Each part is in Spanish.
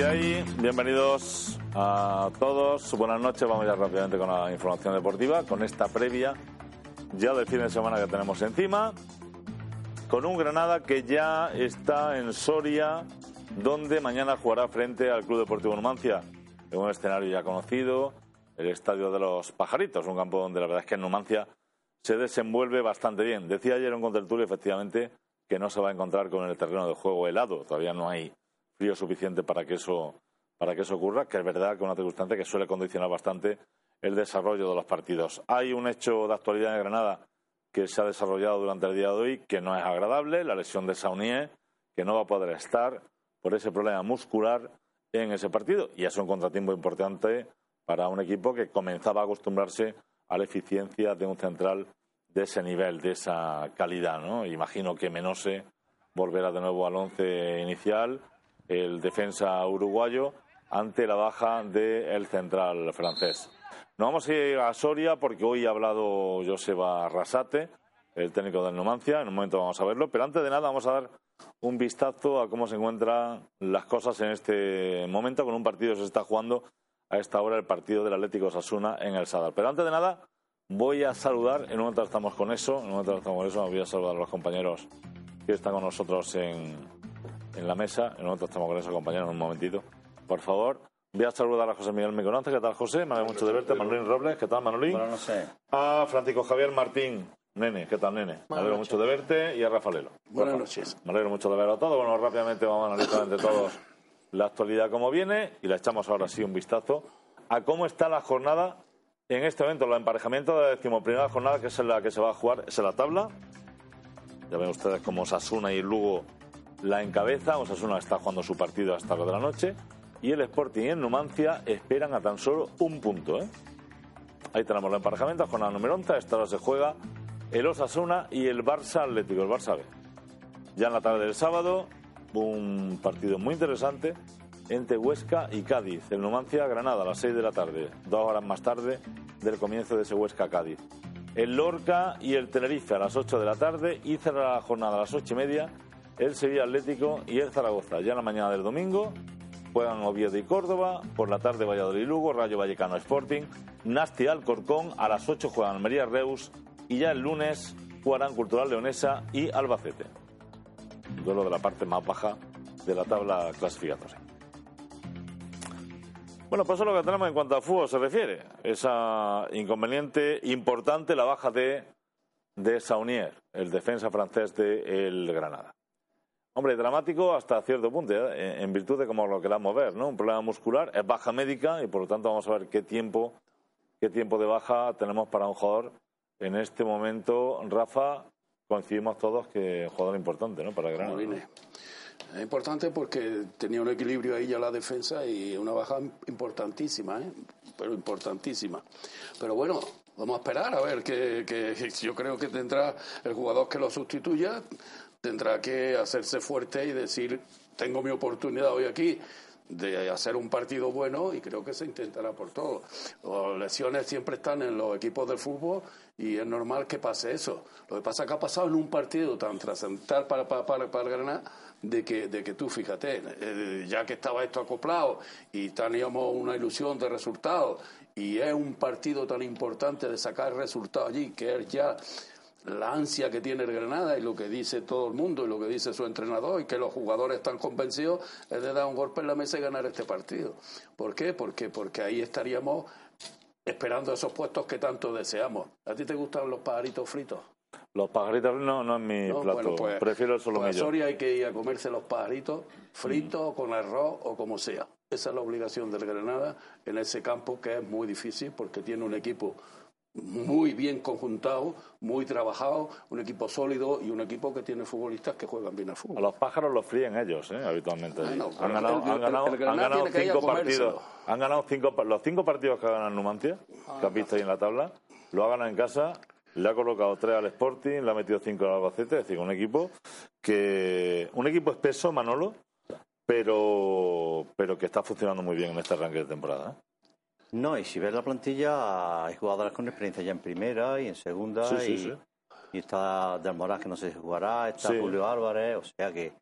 Bienvenidos a todos. Buenas noches. Vamos ya rápidamente con la información deportiva, con esta previa ya del fin de semana que tenemos encima. Con un Granada que ya está en Soria, donde mañana jugará frente al Club Deportivo Numancia, en un escenario ya conocido, el Estadio de los Pajaritos, un campo donde la verdad es que en Numancia se desenvuelve bastante bien. Decía ayer en Contertulio, efectivamente, que no se va a encontrar con el terreno de juego helado. Todavía no hay frío suficiente para que eso, para que eso ocurra, que es verdad que es una circunstancia que suele condicionar bastante el desarrollo de los partidos. Hay un hecho de actualidad en Granada que se ha desarrollado durante el día de hoy que no es agradable, la lesión de Saunier, que no va a poder estar por ese problema muscular en ese partido. Y es un contratiempo importante para un equipo que comenzaba a acostumbrarse a la eficiencia de un central de ese nivel, de esa calidad. ¿no? Imagino que Menose volverá de nuevo al once inicial el defensa uruguayo ante la baja del central francés. Nos vamos a ir a Soria porque hoy ha hablado Joseba Rasate, el técnico del Numancia. En un momento vamos a verlo, pero antes de nada vamos a dar un vistazo a cómo se encuentran las cosas en este momento con un partido que se está jugando a esta hora el partido del Atlético Sasuna en el Sadar. Pero antes de nada voy a saludar, en un momento estamos con eso, en un momento estamos con eso, voy a saludar a los compañeros que están con nosotros en, en la mesa. Momento estamos con esos compañeros, un momentito. Por favor, voy a saludar a José Miguel Me Conoce. ¿Qué tal, José? Me alegro mucho de verte. Manolín Robles. ¿Qué tal, Manolín? Bueno, no sé. A Francisco Javier Martín. Nene, ¿qué tal, nene? Me alegro mucho de verte. Y a Rafaelelo. Buenas noches. Me alegro mucho de verlo a todos. Bueno, rápidamente vamos a analizar entre todos la actualidad como viene y le echamos ahora sí un vistazo a cómo está la jornada en este momento. El emparejamiento de la decimoprimera jornada, que es en la que se va a jugar, es en la tabla. Ya ven ustedes cómo Sasuna y Lugo la encabeza. Osasuna está jugando su partido hasta la de la noche. Y el Sporting el Numancia esperan a tan solo un punto. ¿eh? Ahí tenemos el emparejamiento, jornada número 11. Esta hora se juega el Osasuna y el Barça Atlético, el Barça B. Ya en la tarde del sábado, un partido muy interesante entre Huesca y Cádiz. El Numancia Granada a las 6 de la tarde, dos horas más tarde del comienzo de ese Huesca Cádiz. El Lorca y el Tenerife a las 8 de la tarde y cerrará la jornada a las 8 y media el Sevilla Atlético y el Zaragoza. Ya en la mañana del domingo juegan Oviedo y Córdoba, por la tarde Valladolid y Lugo, Rayo Vallecano Sporting, Nasti Alcorcón, a las 8 juegan Almería Reus y ya el lunes jugarán Cultural Leonesa y Albacete. Duelo de la parte más baja de la tabla clasificatoria. Bueno, pues eso es lo que tenemos en cuanto a fútbol se refiere. Esa inconveniente importante, la baja de, de Saunier, el defensa francés de Granada. Hombre, dramático hasta cierto punto, ¿eh? en virtud de cómo lo queramos ver, ¿no? Un problema muscular, es baja médica y por lo tanto vamos a ver qué tiempo, qué tiempo de baja tenemos para un jugador. En este momento, Rafa, coincidimos todos que es un jugador importante, ¿no? Para Granada. Es importante porque tenía un equilibrio ahí ya la defensa y una baja importantísima, ¿eh? pero importantísima. Pero bueno, vamos a esperar a ver que, que yo creo que tendrá el jugador que lo sustituya, tendrá que hacerse fuerte y decir, tengo mi oportunidad hoy aquí de hacer un partido bueno y creo que se intentará por todo. Las lesiones siempre están en los equipos del fútbol y es normal que pase eso. Lo que pasa es que ha pasado en un partido tan trascendental para, para, para, para Granada de que, de que tú, fíjate, eh, ya que estaba esto acoplado y teníamos una ilusión de resultados y es un partido tan importante de sacar resultados allí, que es ya la ansia que tiene el Granada y lo que dice todo el mundo y lo que dice su entrenador y que los jugadores están convencidos es de dar un golpe en la mesa y ganar este partido. ¿Por qué? Porque, porque ahí estaríamos esperando esos puestos que tanto deseamos. ¿A ti te gustan los pajaritos fritos? Los pajaritos no, no es mi plato, pues, prefiero el solomillo. Pues a Soria hay que ir a comerse los pajaritos fritos, con arroz o como sea. Esa es la obligación del Granada en ese campo que es muy difícil porque tiene un equipo muy bien conjuntado, muy trabajado, un equipo sólido y un equipo que tiene futbolistas que juegan bien al fútbol. A los pájaros los fríen ellos, ¿eh? habitualmente. han ganado, han ganado, han ganado cinco partidos. Han ganado cinco, los cinco partidos que ha ganado Numancia, ah, que has visto ahí en la tabla, lo ha ganado en casa. Le ha colocado tres al Sporting, le ha metido cinco al Albacete, es decir, un equipo que un equipo espeso, Manolo, pero pero que está funcionando muy bien en este arranque de temporada. ¿eh? No, y si ves la plantilla, hay jugadoras con experiencia ya en primera y en segunda. y, y, está Del Moraz, que no sé si jugará, está Julio Álvarez, o sea que,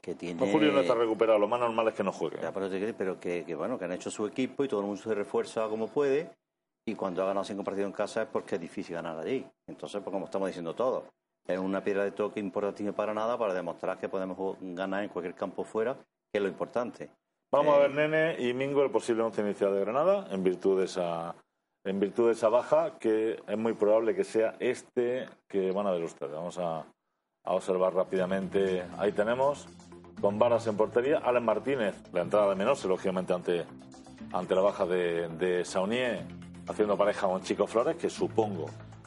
que tiene... Pues Julio no está recuperado, lo más normal es que no juegue. Ya, pero, te- pero que, que, bueno, que han hecho su equipo y todo el mundo se refuerza como puede. Y cuando ha ganado cinco partidos en casa es porque es difícil ganar allí. Entonces, pues como estamos diciendo todos, es una piedra de toque importantísima para nada para demostrar que podemos ganar en cualquier campo fuera, que es lo importante. Vamos a Eh, ver, Nene y Mingo, el posible once inicial de Granada, en virtud de esa en virtud de esa baja, que es muy probable que sea este que van a ver ustedes. Vamos a, a observar rápidamente. Ahí tenemos, con varas en portería, Alen Martínez, la entrada de Menose, lógicamente ante, ante la baja de, de Saunier, haciendo pareja con Chico Flores, que supongo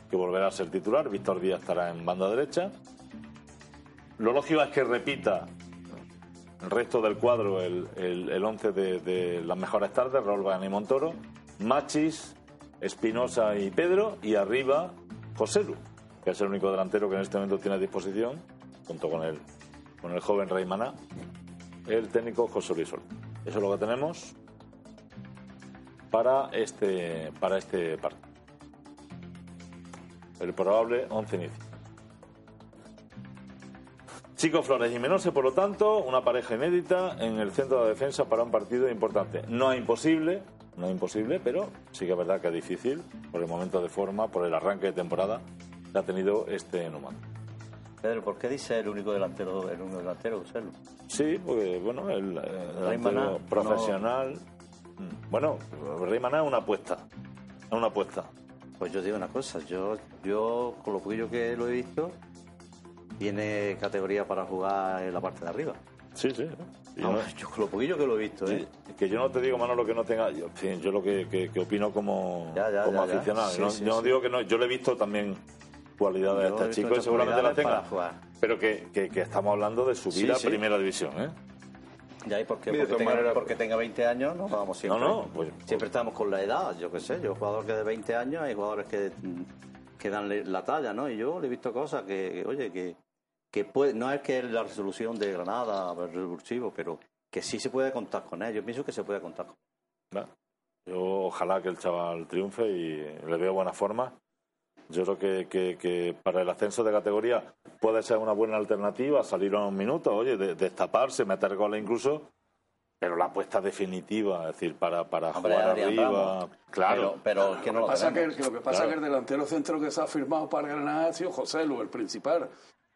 que volverá a ser titular. Víctor Díaz estará en banda derecha. Lo lógico es que repita el resto del cuadro, el, el, el once de, las mejores tardes, Bagani y Montoro, Machis, Espinosa y Pedro, y arriba Joselu, que es el único delantero que en este momento tiene a disposición, junto con el, con el joven Rey Maná, el técnico José Luis Sol. Eso es lo que tenemos para este, para este partido. El probable once inicio. Chico Flores y Menose, por lo tanto, una pareja inédita en el centro de defensa para un partido importante. No es imposible, no es imposible, pero sí que es verdad que es difícil por el momento de forma, por el arranque de temporada que ha tenido este Numan. Pedro, ¿por qué dice el único delantero, el único delantero? Sí, porque bueno, el, delantero Maná, profesional. Mm, Bueno, Rey Maná es una apuesta. Es una apuesta. Pues yo digo una cosa, yo, yo con lo poquillo que lo he visto, tiene categoría para jugar en la parte de arriba. Sí, sí. Y Vamos, no- yo lo poquillo que lo he visto, ¿eh? Que yo no te digo, Manolo, que no tenga. Yo, yo lo que, que- que opino como, Ya, ya, como ya, aficionado. Sí, no, sí, yo no sí. digo que no. Yo le he visto también cualidades a Yo he este chico y seguramente las tenga. jugar. Pero que, que- estamos hablando de subir a primera división, ¿eh? Ya, y porque, Mira, porque, tenga, porque tenga 20 años, no vamos siempre. No, no, pues- siempre estamos con la edad, yo qué sé. Yo, jugador que de 20 años, hay jugadores que, que dan la talla, ¿no? Y yo le he visto cosas que, oye, que, que puede, no es que la resolución de Granada, el revulsivo, pero que sí se puede contar con él. Yo pienso que se puede contar con ¿verdad? Yo ojalá que el chaval triunfe y le veo buena forma. Yo creo que, que- que para el ascenso de categoría puede ser una buena alternativa, salir unos minutos, oye, de- destaparse, meter goles incluso, pero la apuesta definitiva, es decir, para, para Hombre, jugar Adrián arriba, Ramos. claro. Pero, pero es que no Lo pasa que, que lo que pasa Claro. que el delantero centro que se ha firmado para Granada ha sido José Lu, el principal.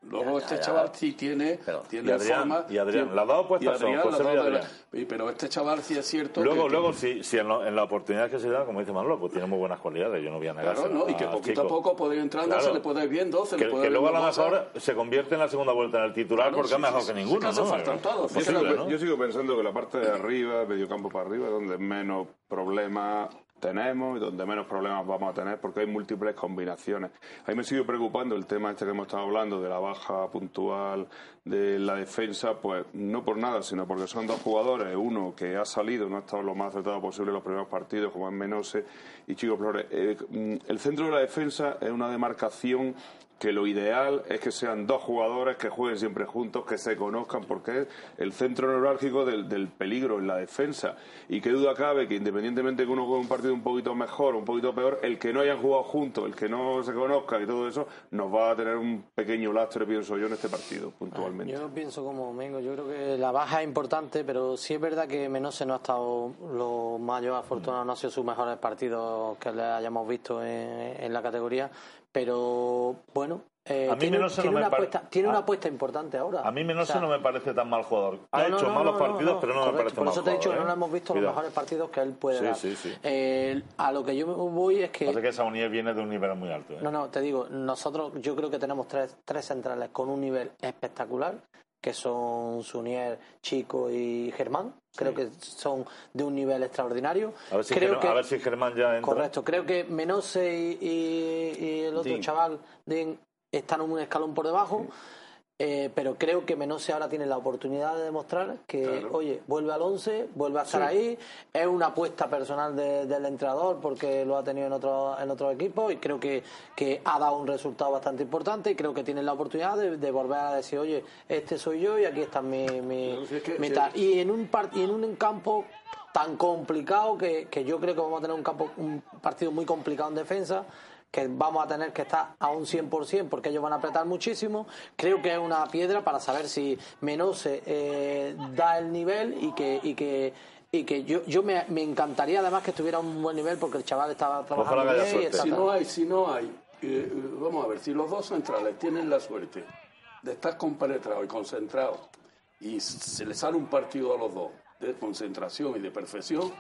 Luego Ya, este ya, ya. chaval sí tiene, Pero- tiene y Adrián, forma. y Adrián, tiene- las dos apuestas y son Adrián, la- Adrián. Pero este chaval sí es cierto. Luego, que- luego si, si en, lo- en la oportunidad que se da, como dice Manolo, pues tiene muy buenas cualidades, yo no voy a negar. Claro, ¿no? Y que poquito a poco puede ir entrando, Claro. se le puede ir viendo, se Que, le puede que luego a lo mejor se convierte en la segunda vuelta en el titular Claro, porque sí, es mejor sí, que sí, ninguno, ¿no? falta Es todos. Yo posible, sigo, ¿no? yo sigo pensando que la parte de arriba, medio campo para arriba, es donde menos problemas tenemos y donde menos problemas vamos a tener porque hay múltiples combinaciones. A mí me sigue preocupando el tema este que hemos estado hablando de la baja puntual de la defensa, pues no por nada, sino porque son dos jugadores, uno que ha salido, no ha estado lo más acertado posible en los primeros partidos, como es Menose y Chico Flores. Eh, mm, el centro de la defensa es una demarcación que lo ideal es que sean dos jugadores que jueguen siempre juntos, que se conozcan, porque es el centro neurálgico del, del peligro en la defensa. Y qué duda cabe que independientemente que uno juegue un partido un poquito mejor un poquito peor, el que no hayan jugado juntos, el que no se conozca y todo eso, nos va a tener un pequeño lastre, pienso yo, en este partido, puntualmente. Yo pienso como Mengo, yo creo que la baja es importante, pero sí es verdad que Menose no ha estado lo mayor afortunado, no ha sido sus mejores partidos que hayamos visto en la categoría, pero bueno, eh, A mí tiene, no una apuesta, tiene a- una apuesta importante ahora. A mí Menose O sea, no me parece tan mal jugador. Ha no, hecho no, malos no, partidos, no, pero no me parece Por mal eso te he dicho, no ¿eh? lo hemos visto Cuidado. los mejores partidos que él puede Sí, dar. sí, sí. Eh, a lo que yo voy es que Parece que Saunier viene de un nivel muy alto. ¿eh? no, no, te digo, nosotros yo creo que tenemos tres, tres centrales con un nivel espectacular, que son Sunier, Chico y Germán. Creo que son de un nivel extraordinario. A ver si, creo Germán, que, a ver si Germán ya entra. correcto, creo que Menose y, y- y el otro chaval, Dean, están un escalón por debajo. Eh, pero creo que Menose ahora tiene la oportunidad de demostrar que, oye, vuelve al 11, vuelve a estar Sí. ahí. Es una apuesta personal de- del entrenador porque lo ha tenido en otro, en otro equipo y creo que, que ha dado un resultado bastante importante y creo que tiene la oportunidad de, de volver a decir, oye, este soy yo y aquí está mi, mi, Pero si es que- mi si- tal. Y en un, par- y en un campo tan complicado que, que yo creo que vamos a tener un campo un partido muy complicado en defensa que vamos a tener que estar a un 100% porque ellos van a apretar muchísimo. Creo que es una piedra para saber si Menose eh, da el nivel y que, y que y que yo, yo me, me encantaría además que estuviera a un buen nivel porque el chaval estaba trabajando Ojalá bien y Si no hay, si no hay, eh, vamos a ver, si los dos centrales tienen la suerte de estar compenetrados y concentrados y se les sale un partido a los dos de concentración y de perfección,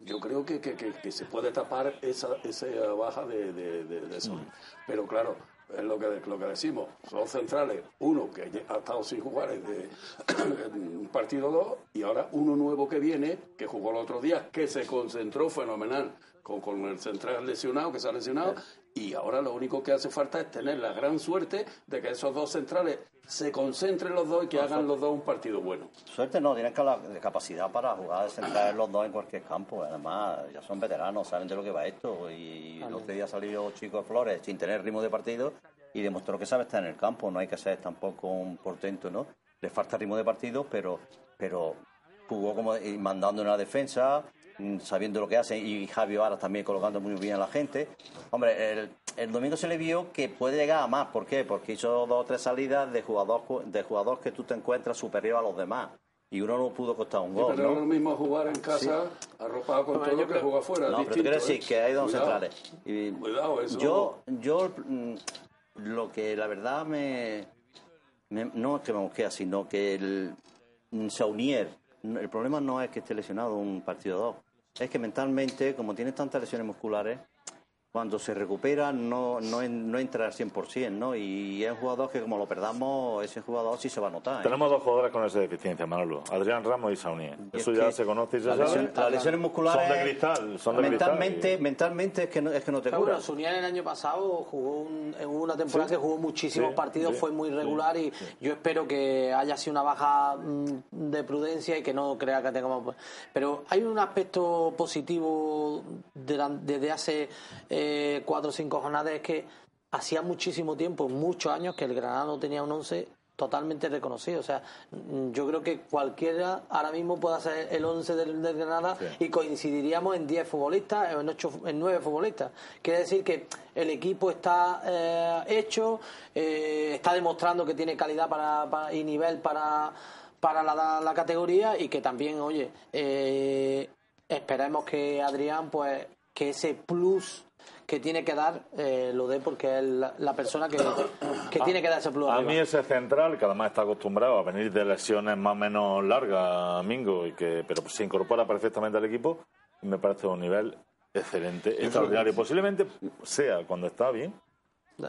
yo creo que, que- que- que se puede tapar esa, esa baja de, de, de- de eso. Pero claro, es lo que, lo que decimos, son centrales, uno que ha estado sin jugar en, de- en un partido dos y ahora uno nuevo que viene, que jugó el otro día, que se concentró fenomenal con, con el central lesionado, que se ha lesionado, y ahora lo único que hace falta es tener la gran suerte de que esos dos centrales se concentren los dos y que hagan los dos un partido bueno. Suerte no, tienen cala- capacidad para jugar de central los dos en cualquier campo. Además, ya son veteranos, saben de lo que va esto. Y el otro día salió Chico Flores sin tener ritmo de partido y demostró que sabe estar en el campo. No hay que ser tampoco un portento, ¿no? Le falta ritmo de partido, pero, pero jugó como mandando en la defensa, sabiendo lo que hace. Y Javi Vara también colocando muy bien a la gente. Hombre, el, el domingo se le vio que puede llegar a más. ¿Por qué? Porque hizo dos o tres salidas de jugador, de jugador que tú te encuentras superior a los demás. Y uno no pudo costar un gol, Pero no lo mismo jugar en casa arropado con todo yo que jugar afuera. No, pero te quiero decir ¿eh? que hay dos Cuidado. centrales. Y Cuidado, eso- Yo, yo mm, lo que la verdad me, me- no es que me mosquea, sino que el mm, Saunier, el problema no es que esté lesionado un partido o dos, es que mentalmente, como tiene tantas lesiones musculares, cuando se recupera no, no, en- no entra al 100%, ¿no? Y es un jugador que como lo perdamos, ese jugador sí se va a notar. ¿eh? Tenemos dos jugadores con esa deficiencia, Manolo. Adrián Ramos y Saunier. Y Eso es ya se conoce y se las sabe. lesiones, las lesiones musculares Son de cristal, son de mentalmente, cristal. mentalmente es que no, es que no te Pero cura. bueno, Sunier el año pasado jugó un- en una temporada que jugó muchísimos sí, partidos, sí, fue muy regular y yo espero que haya sido una baja mm, de prudencia y que no crea que tengamos. Pero hay un aspecto positivo de la- desde hace eh, cuatro o cinco jornadas es que hacía muchísimo tiempo, muchos años, que el Granada no tenía un once totalmente reconocido. O sea, mm, yo creo que cualquiera ahora mismo puede hacer el 11 del, del Granada y coincidiríamos en 10 futbolistas, en, ocho, en 9 futbolistas. Quiere decir que el equipo está eh, hecho, eh, está demostrando que tiene calidad para, para- y nivel para, para la, la categoría y que también, oye, eh, esperemos que Adrián, pues, que ese plus que tiene que dar eh, lo dé porque es la, la persona que, que tiene que dar ese plus. A arriba. mí ese central, que además está acostumbrado a venir de lesiones más o menos largas, Mingo, y que, pero se incorpora perfectamente al equipo, me parece un nivel excelente, extraordinario. Posiblemente sea, cuando está bien,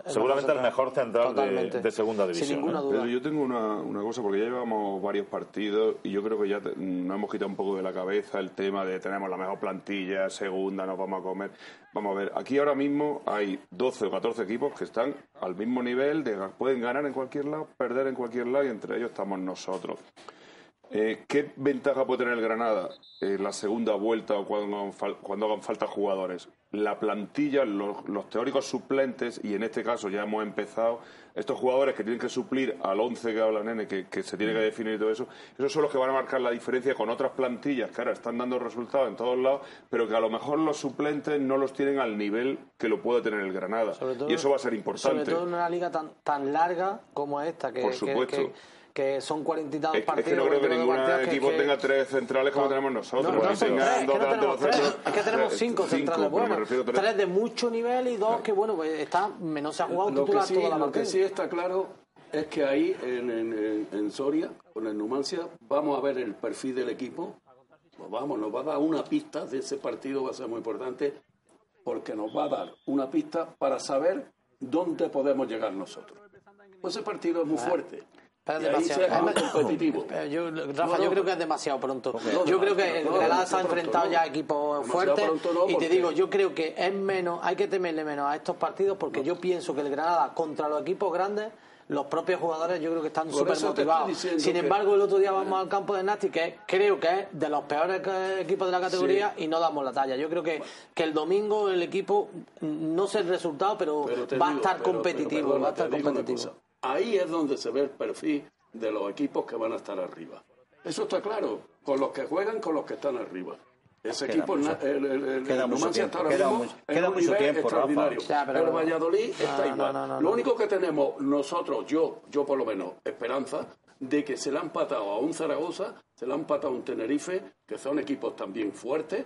seguramente el mejor central de, segunda división. Sin ninguna ¿eh? duda. Pero yo tengo una, una cosa, porque ya llevamos varios partidos y yo creo que ya te- nos hemos quitado un poco de la cabeza el tema de tenemos la mejor plantilla, segunda, nos vamos a comer. Vamos a ver, aquí ahora mismo hay 12 o 14 equipos que están al mismo nivel, de pueden ganar en cualquier lado, perder en cualquier lado y entre ellos estamos nosotros. Eh, ¿Qué ventaja puede tener el Granada en la segunda vuelta o cuando cuando hagan falta jugadores? La plantilla, los, los teóricos suplentes, y en este caso ya hemos empezado, estos jugadores que tienen que suplir al 11 que habla Nene, que, que se tiene que definir y todo eso, esos son los que van a marcar la diferencia con otras plantillas que ahora están dando resultados en todos lados, pero que a lo mejor los suplentes no los tienen al nivel que lo puede tener el Granada. Todo- y eso va a ser importante. Sobre todo en una liga tan, tan larga como esta, que, Por supuesto. que, que son cuarenta y tantos Es, es partidos. que no creo que 42 ningún partidos, que- equipo que- tenga tres centrales como No. tenemos nosotros. No, no que son tres, que dos no tenemos tres, es que tenemos tres, cinco centrales buenos. tres. Tres de mucho nivel y dos que, bueno, pues está, menos se ha jugado Lo que, titular sí, toda la lo que sí está claro es que ahí en, en- en- en Soria, con el Numancia, vamos a ver el perfil del equipo. Pues vamos, nos va a dar una pista de ese partido, va a ser muy importante, porque nos va a dar una pista para saber dónde podemos llegar nosotros. Pues ese partido es muy fuerte. Pero es demasiado. es más competitivo. Eh, yo, Rafa, No, yo creo que es demasiado pronto. no, yo creo que no, Granada se ha enfrentado ya a equipos fuertes y te digo, yo creo que es menos, hay que temerle menos a estos partidos porque yo pienso que el Granada contra los equipos grandes los propios jugadores yo creo que están súper motivados. Sin embargo, el otro día vamos al campo de Nasti, que creo que es de los peores equipos de la categoría y no damos la talla. Yo creo que, que el domingo el equipo, no sé el resultado, pero, va a estar competitivo. pero va a estar competitivo. Ahí es donde se ve el perfil de los equipos que van a estar arriba. Eso está claro, con los que juegan, con los que están arriba. Ese Queda equipo, mucho- el, el, el- queda el mucho Numancia tiempo, está ahora queda mismo mucho- en queda un mucho nivel tiempo, Rafa. extraordinario. Ya, pero- el Valladolid No, está igual. no, no, Lo único que tenemos nosotros, yo, yo por lo menos, esperanza de que se le han empatado a un Zaragoza, se le han empatado a un Tenerife, que son equipos también fuertes.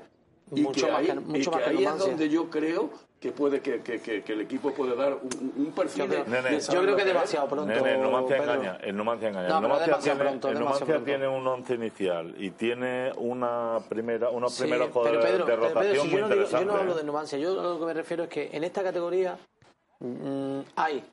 Y Mucho que más ahí, que- mucho y que más que ahí es donde yo creo que puede que, que- que- que el equipo puede dar un, un perfil Yo creo- de, Nene, de yo creo que demasiado pronto. Nene, el Numancia Pedro. engaña, el Numancia engaña. No, el Numancia, tiene, pronto, el Numancia tiene un once inicial y tiene una primera, unos Sí, primeros pero jugadores Pedro, de pero rotación Pedro, si muy yo, no digo- yo no hablo ¿eh? de Numancia, yo a lo que me refiero es que en esta categoría mm, hay,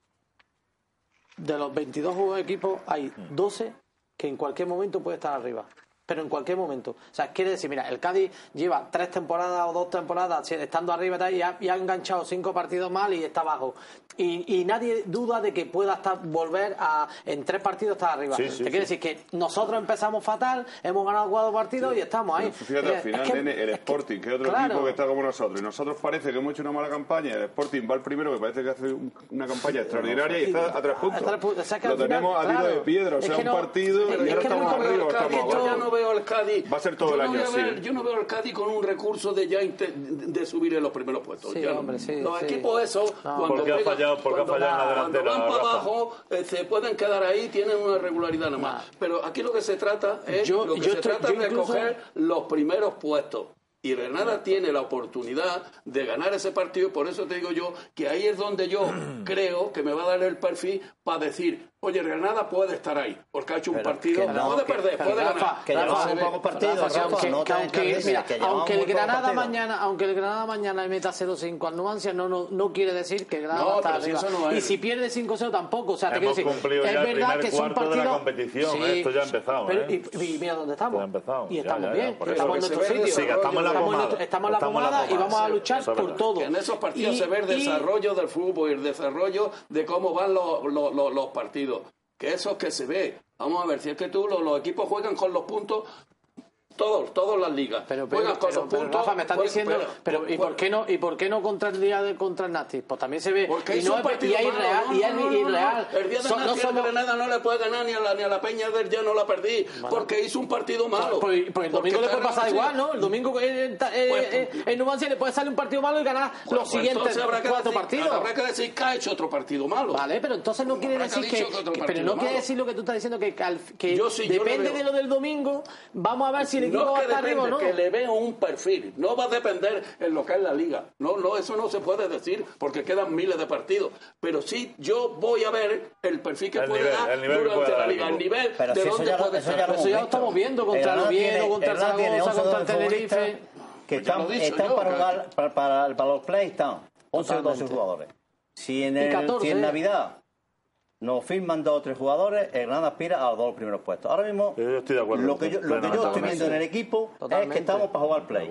de los 22 juegos de equipo, hay Hmm. 12 que en cualquier momento puede estar arriba. Pero en cualquier momento. O sea, quiere decir, mira, el Cádiz lleva tres temporadas o dos temporadas estando arriba y ha, y ha enganchado cinco partidos mal y está abajo. Y, y nadie duda de que pueda estar, volver a en tres partidos estar arriba. Sí, sí, Te quiere sí. decir que nosotros empezamos fatal, hemos ganado cuatro partidos y estamos ahí. Pero Fíjate, al Es final, que- nene, el es Sporting, que es otro claro. equipo que está como nosotros, y nosotros parece que hemos hecho una mala campaña, el Sporting va el primero, que parece que hace un- una campaña extraordinaria y está a tres puntos. A tres puntos. O sea, que Lo final, tenemos a tiro claro, de piedra, o es sea, que un no- partido, es y ahora estamos arriba estamos abajo. No veo al Cádiz. Va a ser todo yo el no año voy a así. ver- yo no veo al Cádiz con un recurso de ya de subir en los primeros puestos. Sí, Ya no. hombre, sí, los sí. equipos esos, No. cuando Porque ha pegan- fallado- porque ha cuando- fallado en la cuando delantera, van para Rafa. abajo, eh, se pueden quedar ahí, tienen una regularidad nada más. Pero aquí lo que se trata es Yo- lo que yo se estoy- trata yo es de incluso- coger los primeros puestos. Y Granada tiene la oportunidad de ganar ese partido, y por eso te digo yo que ahí es donde yo creo que me va a dar el perfil para decir, oye, Granada puede estar ahí, porque ha hecho un Pero partido, que no, puede que- perder, pero puede Rafa, ganar. que Rafa, llevamos que no que te aunque, que llevamos el muy Granada partidos. mañana, aunque el Granada mañana le meta 0-5 al Numancia, no, no, no quiere decir que el Granada No, si arriba. eso no es. Y si pierde 5-0 tampoco, o sea, te Hemos quiero decir, cumplido es verdad que son cuarto de la partidos competición, ¿eh? Esto ya ha empezado, pero- ¿eh? y, y mira dónde estamos. Ya ha empezado, Y estamos ya, ya, bien, estamos en Que nuestro sitio. Sí, que estamos en la pomada. y vamos a sí, luchar por todo. Que en esos partidos se ve el desarrollo del fútbol y el desarrollo de cómo van los, los, Que eso es que se ve. Vamos a ver, si es que tú, los equipos juegan con los puntos, todos, todas las ligas. Pero, pero, juegan con pero, los pero, puntos. Rafa, me están pues, diciendo, pero, ¿y pues, por qué no y por qué no contra el día de contra el Nasti? Pues también se ve Porque y no es- partido y hay malo, real no, y hay no, no, no, irreal. El día de So- somos- Granada no le puede ganar ni a la, ni a la Peña del ya no la perdí, porque hizo un partido malo. Pues, pues el domingo le puede pasar igual, ¿no? El domingo eh, eh, Pues, eh, en Numancia le puede salir un partido malo y ganar Pues, los pues siguientes cuatro decir- partidos. Habrá que decir que ha hecho otro partido malo. Vale, pero entonces no quiere decir que, pero no quiere decir lo que tú estás diciendo que, depende de lo del domingo, vamos a ver si el equipo No va a es que estar arriba no. que le veo un perfil. No va a depender en lo que es la liga. No, no, eso no se puede decir porque quedan miles de partidos. Pero sí, yo voy a ver el perfil que El puede nivel, dar durante puede la dar liga. El nivel Pero de si eso dónde ya puede eso estar. ya lo Eso ya lo estamos viendo contra El Oviedo, contra el Zaragoza, 11 contra el Tenerife. Que ya están, están yo, para, que- jugar, para, para, para los play, están 11 o 12 Totalmente. jugadores. Si en, Y el, 14. si en Navidad nos firman dos o tres jugadores, el Granada aspira a los dos primeros puestos. Ahora mismo, Yo estoy de acuerdo lo que yo, lo que yo plenamente. estoy viendo en el equipo es que estamos para jugar play.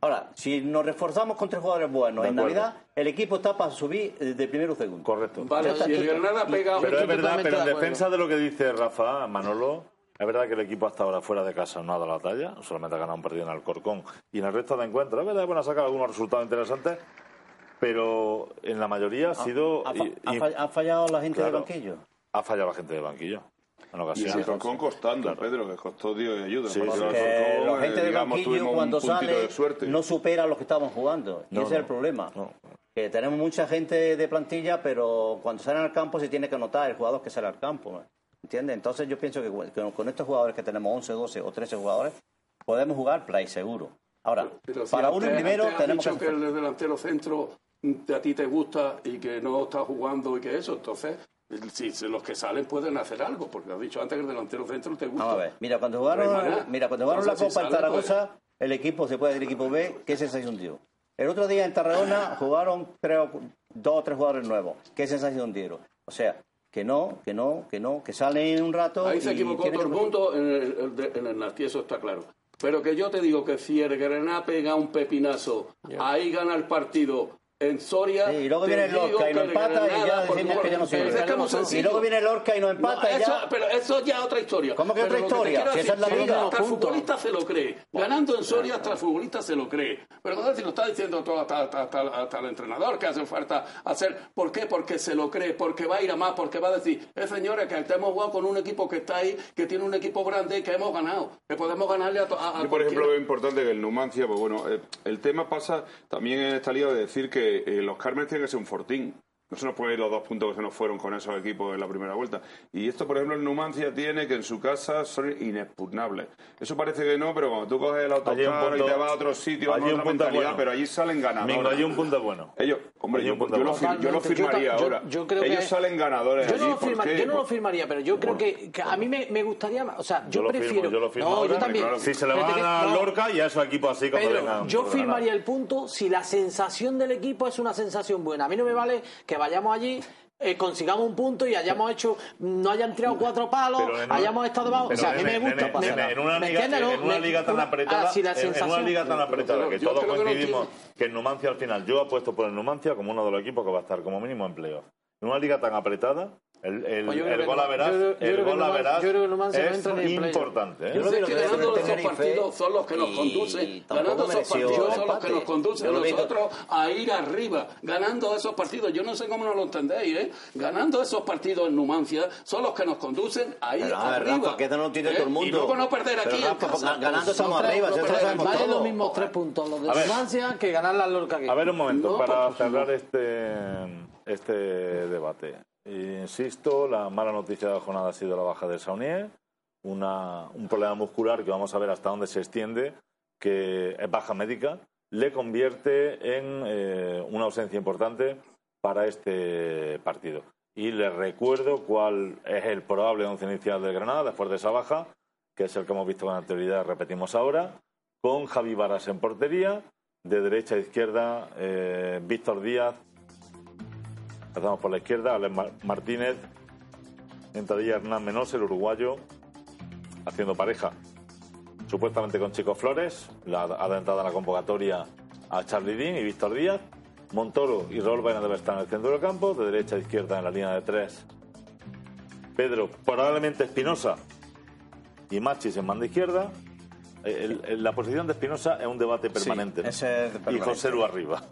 Ahora, si nos reforzamos con tres jugadores buenos De en acuerdo. Navidad, el equipo está para subir eh, de primero o segundo. Correcto. Vale, si el Granada pega Pero es verdad, pero en de defensa de lo que dice Rafa Manolo, es verdad que el equipo hasta ahora fuera de casa no ha dado la talla, solamente ha ganado un partido en Alcorcón y en el resto de encuentros, es verdad que bueno, ha sacado algunos resultados interesantes, pero en la mayoría ha sido... ¿Ha, fallado la gente Claro. del banquillo? ha fallado la gente de banquillo. En Y el ocasiones. Alcorcón costando, Pedro, que costó Dios y ayuda. Sí, Porque la eh, gente del digamos, banquillo cuando sale de no supera a los que estamos jugando. Y No, ese no. es el problema. No. Que tenemos mucha gente de plantilla, pero cuando salen al campo se tiene que notar el jugador que sale al campo. ¿Entiendes? Entonces yo pienso que con- estos jugadores que tenemos 11, 12 o 13 jugadores, podemos jugar play seguro. Ahora, Pero si para uno primero tenemos dicho que... que el delantero centro a ti te gusta y que no está jugando y que eso, entonces si si los que salen pueden hacer algo, porque has dicho antes que el delantero centro te gusta. Vamos a ver, mira, cuando jugaron, No mira, cuando jugaron Entonces, la si Copa en sale, pues- Zaragoza, el equipo se puede decir equipo B, que ese se hundió. El otro día en Tarragona jugaron, creo, dos o tres jugadores nuevos. ¿Qué sensación dieron? O sea, que no, que no, que no, que salen un rato. Ahí se y equivocó todo el mundo en el, en el Nasti, eso está claro. Pero que yo te digo que si el Granada pega un pepinazo, ahí gana el partido en Soria. Sí, y luego viene Lorca y no que empata y ya decimos que ya no sirve. es que Y luego viene Lorca y no empata No, y eso- ya... Pero eso ya es otra historia. ¿Cómo que Pero otra lo historia? quiero Si esa es la vida. Hasta el futbolista se lo cree. Ganando en Soria hasta el futbolista se lo cree. Pero no si lo está diciendo todo hasta, hasta- hasta- hasta el entrenador que hace falta hacer. ¿Por qué? Porque se lo cree, porque va a ir a más, porque va a decir, eh señores, que hemos jugado con un equipo que está ahí, que tiene un equipo grande y que hemos ganado. Que podemos ganarle a, a, a Yo, por ejemplo, veo importante que el Numancia, pues bueno, eh, el tema pasa también en esta liga de decir que eh, los Carmen tienen que ser un fortín. No se nos pueden ir los dos puntos que se nos fueron con esos equipos en la primera vuelta. Y esto, por ejemplo, el Numancia tiene que en su casa son inexpugnables. Eso parece que no, pero cuando tú coges el Allí autocar y te vas a otro sitio, allí otra un punto mentalidad, bueno. pero allí salen ganadores. Mingo, hay un punto bueno. Ellos, hombre, yo, un punto yo lo, bueno. fir- yo lo firmaría yo- ahora. yo creo Ellos que- salen ganadores Yo allí. no, lo yo no lo firmaría, pero yo creo que, que a mí me, me gustaría más. O sea, yo, Yo lo prefiero. firmo, yo lo firmo no, ahora. yo también. Claro, Si se le que- a no, Lorca y a esos equipos así Pedro, vengan. yo firmaría el punto si la sensación del equipo es una sensación buena. A mí no me vale que vayamos allí. eh, consigamos un punto y hayamos hecho, no hayan tirado cuatro palos, en hayamos estado debajo. O sea, a mí me gusta pasar. nene, en una ¿Me liga, no? en una liga tan apretada, ah, en- en una liga tan apretada que todos que coincidimos que el Numancia al final, yo apuesto por el Numancia como uno de los equipos que va a estar como mínimo en playoff. En una liga tan apretada, el, el, Pues el gol a verás, yo creo- yo el gol a Numancia- verás yo creo que Numancia no es en importante. ¿eh? Yo Yo sé creo que que ganando esos Tenerife partidos son los que nos conducen, ganando esos partidos son los que nos conducen nosotros a ir arriba, ganando esos partidos. Yo no sé cómo no lo entendéis, ¿eh? Ganando esos partidos en Numancia son los que nos conducen a ir Pero, a ver, arriba. Rafa, que no lo tiene ¿eh? todo el mundo. Y luego no perder Pero, aquí en Rafa, casa. ganando estamos arriba. Vale los mismos tres puntos, los de A ver. Numancia, que ganar la Lorca aquí. A ver un momento, para cerrar este, este debate. Insisto, la mala noticia de la jornada ha sido la baja de Saunier, una, un problema muscular que vamos a ver hasta dónde se extiende, que es baja médica, le convierte en eh, una ausencia importante para este partido. Y les recuerdo cuál es el probable once inicial del Granada después de esa baja, que es el que hemos visto con anterioridad, repetimos ahora, con Javi Varas en portería, de derecha a izquierda, eh, Víctor Díaz, empezamos por la izquierda, Alex Mar- Martínez, entradilla Hernán Menos, el uruguayo, haciendo pareja, supuestamente con Chico Flores, la adelantada en la convocatoria a Charlie Dean y Víctor Díaz, Montoro y Raúl Baena deben estar en el centro del campo, de derecha a izquierda en la línea de tres, Pedro, probablemente Espinosa y Machis en banda izquierda. El- el- la posición de Espinosa es un debate permanente. ¿no? ese es y. José arriba.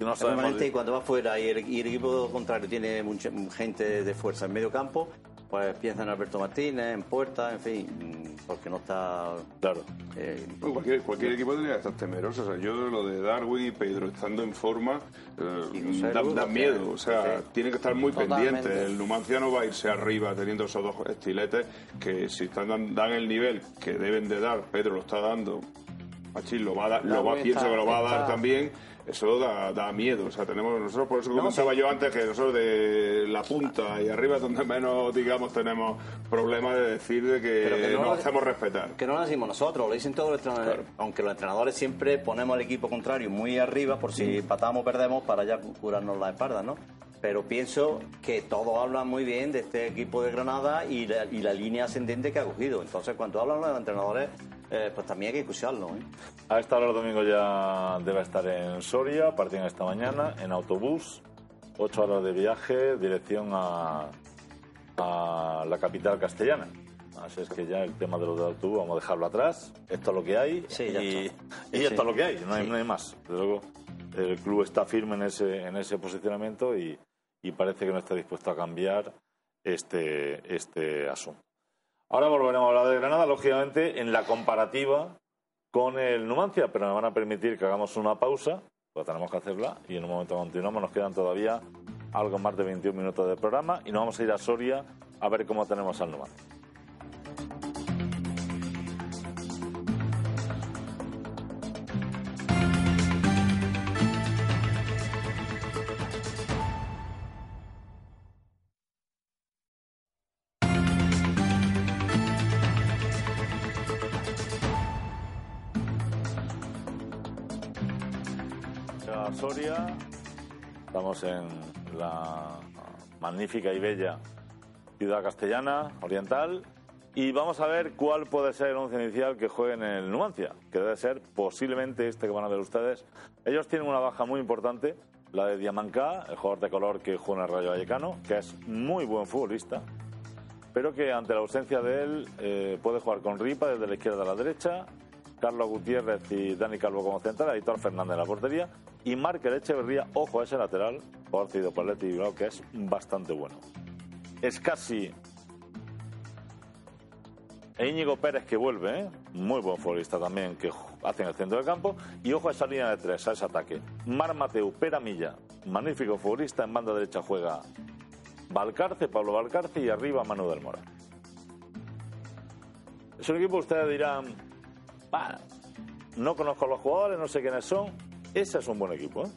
No Es permanente y cuando va fuera y el, y el equipo contrario tiene mucha gente de fuerza en medio campo, pues piensa en Alberto Martínez, en Puerta, en fin, porque no está... Claro. eh, cualquier, cualquier equipo tendría que estar temeroso. O sea, yo lo de Darwin y Pedro estando en forma eh, da, da miedo. O sea, sí. tiene que estar muy Totalmente. pendiente. El Numancia no va a irse arriba teniendo esos dos estiletes que si están dan, dan el nivel que deben de dar, Pedro lo está dando, Machín lo va a dar, lo va, pienso que lo va a dar está- también. Eso da, da miedo, o sea, tenemos nosotros, por eso No, comentaba sí. yo antes que nosotros de la punta y arriba es donde menos, digamos, tenemos problemas de decir de que, Pero que no nos hacemos respetar. Que no lo decimos nosotros, lo dicen todos los entrenadores. Aunque los entrenadores siempre ponemos al equipo contrario muy arriba por si empatamos o perdemos para ya curarnos la espalda, ¿no? Pero pienso que todos hablan muy bien de este equipo de Granada y la, y la línea ascendente que ha cogido. Entonces, cuando hablan los entrenadores, eh, pues también hay que escucharlo. ¿eh? A esta hora el domingo ya debe estar en Soria, partían esta mañana en autobús, ocho horas de viaje, dirección a, a la capital castellana. Así es que ya el tema de los del autobús vamos a dejarlo atrás. Esto es lo que hay Sí, y, y Sí, esto es lo que hay, no hay, Sí. no hay más. Desde luego, el club está firme en ese, en ese posicionamiento y, y parece que no está dispuesto a cambiar este, este asunto. Ahora volveremos a hablar de Granada, lógicamente, en la comparativa con el Numancia, pero me van a permitir que hagamos una pausa, pues tenemos que hacerla, y en un momento continuamos. Nos quedan todavía algo más de 21 minutos de programa y nos vamos a ir a Soria a ver cómo tenemos al Numancia. En la magnífica y bella ciudad castellana, oriental. Y vamos a ver cuál puede ser el once inicial que juegue en el Numancia, que debe ser posiblemente este que van a ver ustedes. Ellos tienen una baja muy importante, la de Diamancá, el jugador de color que juega en el Rayo Vallecano, que es muy buen futbolista, pero que ante la ausencia de él eh, puede jugar con Ripa desde la izquierda a la derecha, Carlos Gutiérrez y Dani Calvo como central, Editor Fernández en la portería y Markel Echeverría, ojo a ese lateral, por cedido por Leti Bilbao, que es bastante bueno. Es casi e Íñigo Pérez que vuelve, ¿eh? muy buen futbolista también, que hace en el centro del campo. Y ojo a esa línea de tres, a ese ataque. Mar Mateu, Pera Milla, magnífico futbolista. En banda derecha juega Valcarce, Pablo Valcarce y arriba Manu del Mora. Es un equipo, ustedes dirán, no conozco a los jugadores, no sé quiénes son. Ese es un buen equipo. ¿eh?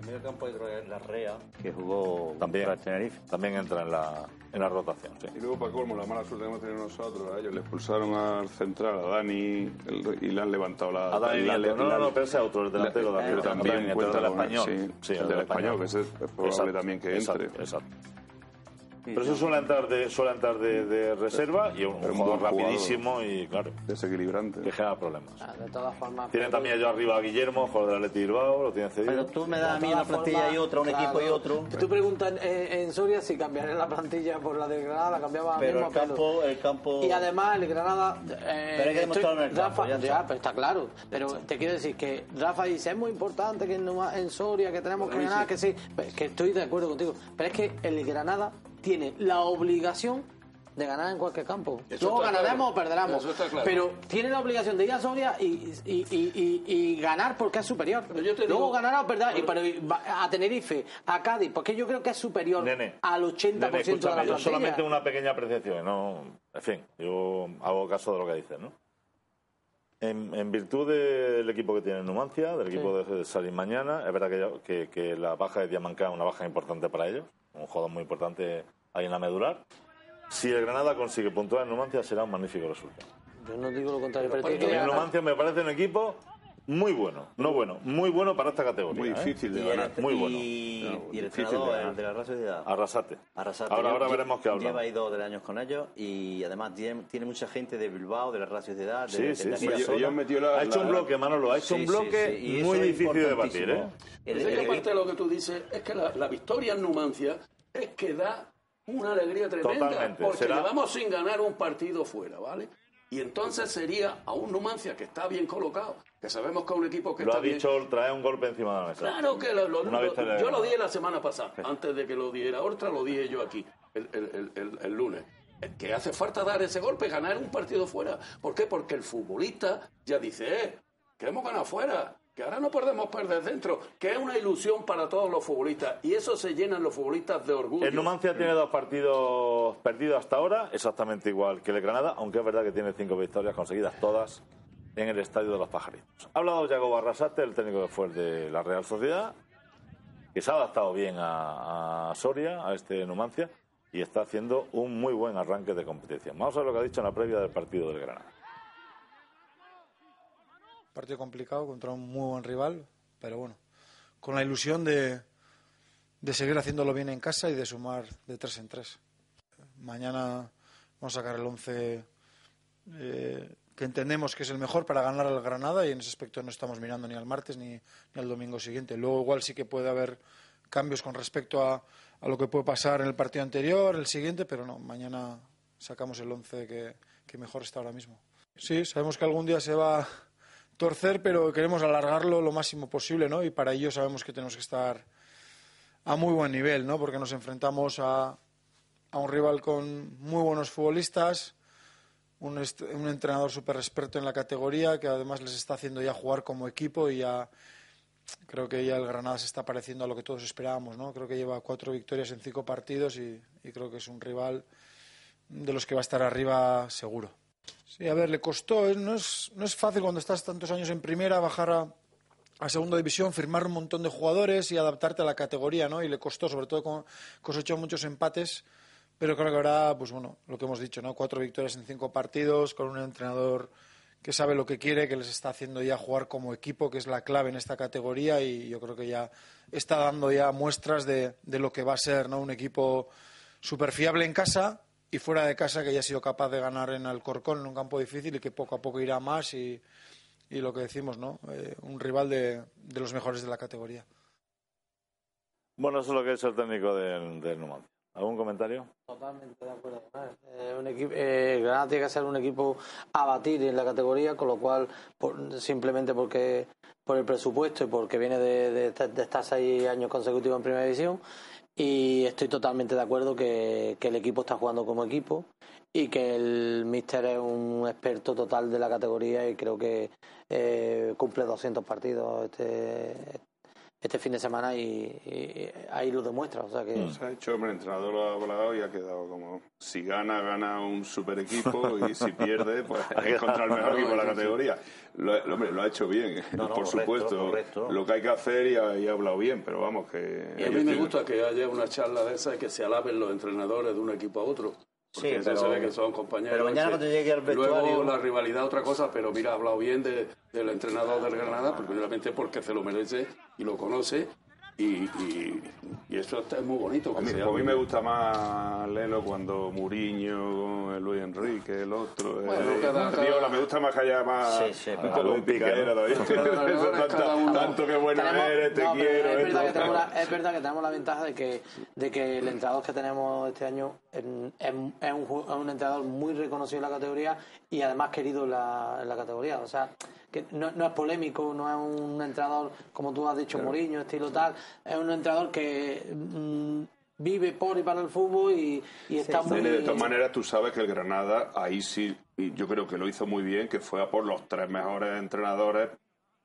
En medio campo hay la Rea, que jugó también, Tenerife. También entra en la, en la rotación. Sí. Y luego, para colmo, la mala suerte que hemos tenido nosotros, a ellos le expulsaron al central, a Dani, y le han levantado la. A Dani, la, no, no, no, pero ese otro, el delantero también. también cuenta el español. Sí, sí, el, del español, que ese es probable también que entre. exacto. Pero eso suele entrar de, suele entrar de, de reserva y un, un jugador rapidísimo y, claro, desequilibrante. Que genera problemas. Ah, de todas formas. Tiene también yo arriba a Guillermo, jugador del Atleti Bilbao, lo tiene cedido. Pero tú me das a mí una plantilla y otra, un equipo y otro. Tú preguntas en, en, Soria si cambiaré la plantilla por la de Granada, la cambiaba pero mismo el campo, el campo. Y además el Granada. Eh, pero hay que demostrarlo en el campo. Rafa, ya, pero está claro. Pero te quiero decir que Rafa dice: es muy importante que en, en Soria, que tenemos que ganar, que sí. Que estoy de acuerdo contigo. Pero es que el Granada tiene la obligación de ganar en cualquier campo. Eso Luego ganaremos claro. o perderemos. Claro. Pero tiene la obligación de ir a Soria y, y, y, y- y ganar porque es superior. Pero yo te Luego digo- ganará o perderá. Y, pero va a Tenerife, a Cádiz, porque yo creo que es superior Nene, al 80% Nene, de la plantilla. yo solamente una pequeña apreciación, no, en fin, yo hago caso de lo que dices, ¿no? En, en virtud del equipo que tiene Numancia, del equipo de salir mañana, es verdad que, que, que la baja de Diamancá es una baja importante para ellos, un jugador muy importante ahí en la medular. Si el Granada consigue puntuar en Numancia, será un magnífico resultado. Yo no digo lo contrario, pero Pero El. Numancia me parece un equipo muy bueno, no bueno, muy bueno para esta categoría. Muy ¿eh? difícil de Y el, ganar. Muy bueno. Y, No, y el entrenador, de el de la Real Sociedad. Arrasate. Arrasate. Ahora, ahora veremos qué habla. Lleva ahí dos de años con ellos y además tiene, tiene mucha gente de Bilbao, de la Real Sociedad, de, Sí, de- sí, de sí. metido la- Ha hecho la- un bloque, Manolo, ha hecho Sí, un bloque sí, y muy difícil de debatir, ¿eh? El- el que aparte equipo- de lo que tú dices, es que la, la victoria en Numancia es que da una alegría tremenda. Totalmente, Porque será- llevamos sin ganar un partido fuera, ¿vale? Y entonces sería a un Numancia que está bien colocado, que sabemos que es un equipo que Lo está ha bien. dicho, trae un golpe encima de la mesa. Claro que lo, yo lo dije la semana pasada, antes de que lo diera Horta, lo dije yo aquí, el, el- el- el- el lunes. Que hace falta dar ese golpe, ganar un partido fuera. ¿Por qué? Porque el futbolista ya dice, eh, que hemos ganado fuera, que ahora no podemos perder dentro, que es una ilusión para todos los futbolistas. Y eso se llenan los futbolistas de orgullo. El Numancia tiene dos partidos perdidos hasta ahora, exactamente igual que el Granada, aunque es verdad que tiene cinco victorias conseguidas todas en el estadio de los pajaritos. Ha hablado Yago Barrasate, el técnico que fue de la Real Sociedad, que se ha adaptado bien a, a Soria, a este Numancia, y está haciendo un muy buen arranque de competición. Vamos a ver lo que ha dicho en la previa del partido del Granada. Partido complicado contra un muy buen rival, pero bueno, con la ilusión de, de seguir haciéndolo bien en casa y de sumar de tres en tres. Mañana vamos a sacar el 11 eh, que entendemos que es el mejor para ganar al Granada y en ese aspecto no estamos mirando ni al martes ni, ni al domingo siguiente. Luego igual sí que puede haber cambios con respecto a, a lo que puede pasar en el partido anterior, el siguiente, pero no, mañana sacamos el 11 que, que mejor está ahora mismo. Sí, sabemos que algún día se va torcer, pero queremos alargarlo lo máximo posible, ¿no? Y para ello sabemos que tenemos que estar a muy buen nivel, ¿no? Porque nos enfrentamos a, a un rival con muy buenos futbolistas, un, un entrenador súper experto en la categoría que además les está haciendo ya jugar como equipo y ya creo que ya el Granada se está pareciendo a lo que todos esperábamos, ¿no? Creo que lleva cuatro victorias en cinco partidos y creo que es un rival de los que va a estar arriba seguro. Sí, a ver, le costó, ¿eh? no es, no es fácil cuando estás tantos años en primera bajar a, a segunda división, firmar un montón de jugadores y adaptarte a la categoría, ¿no? Y le costó, sobre todo con, cosechó muchos empates, pero creo que ahora, pues bueno, lo que hemos dicho, ¿no? Cuatro victorias en cinco partidos, con un entrenador que sabe lo que quiere, que les está haciendo ya jugar como equipo, que es la clave en esta categoría y yo creo que ya está dando ya muestras de, de lo que va a ser, ¿no? Un equipo súper fiable en casa y fuera de casa que ya ha sido capaz de ganar en Alcorcón en un campo difícil y que poco a poco irá más y, y lo que decimos, ¿no? Eh, un rival de, de los mejores de la categoría. Bueno, eso es lo que es el técnico del, del Numancia. ¿Algún comentario? Totalmente de acuerdo. con él. Eh, un equipo, eh, Granada tiene que ser un equipo a batir en la categoría, con lo cual, por- simplemente porque por el presupuesto y porque viene de, de de estar seis años consecutivos en primera división. Y estoy totalmente de acuerdo que, que el equipo está jugando como equipo y que el míster es un experto total de la categoría y creo que eh, cumple 200 partidos este, este fin de semana y, y ahí lo demuestra. O sea que. Se ha hecho, hombre, el entrenador lo ha hablado y ha quedado como... Si gana, gana un super equipo y si pierde, pues hay que encontrar el mejor equipo de la categoría. Lo, lo- hombre, lo ha hecho bien, No, no, por correcto, supuesto. correcto. Lo que hay que hacer y ha, y ha hablado bien, pero vamos, que... Y a mí me gusta que haya una charla de esa y que se alaben los entrenadores de un equipo a otro. Porque Sí, eso pero- se ve que son compañeros. pero mañana cuando llegue al vestuario- Luego la rivalidad otra cosa, pero mira, ha hablado bien de- del entrenador del Granada, primeramente porque se lo merece y lo conoce. Y, y, y eso está- es muy bonito. A Que mí, sea a mí me gusta más Lelo cuando Muriño, Luis Enrique, el otro. Bueno, cada- Riola, cada- me gusta más que haya más. Sí, sí, pero- tanta- uno. tanto que buena Tenemos- eres, te no, quiero. Es esto, verdad, que tenemos la, es verdad que tenemos la ventaja de que, de que el entrenador que tenemos este año es, es- es un, ju- es un entrenador muy reconocido en la categoría y además querido en la, en la categoría. O sea, que no, no es polémico, no es un entrenador, como tú has dicho, Mourinho, estilo tal. Es un entrenador que mm, vive por y para el fútbol y, y está muy... Nene, de todas maneras, tú sabes que el Granada, ahí sí, y yo creo que lo hizo muy bien, que fue a por los tres mejores entrenadores,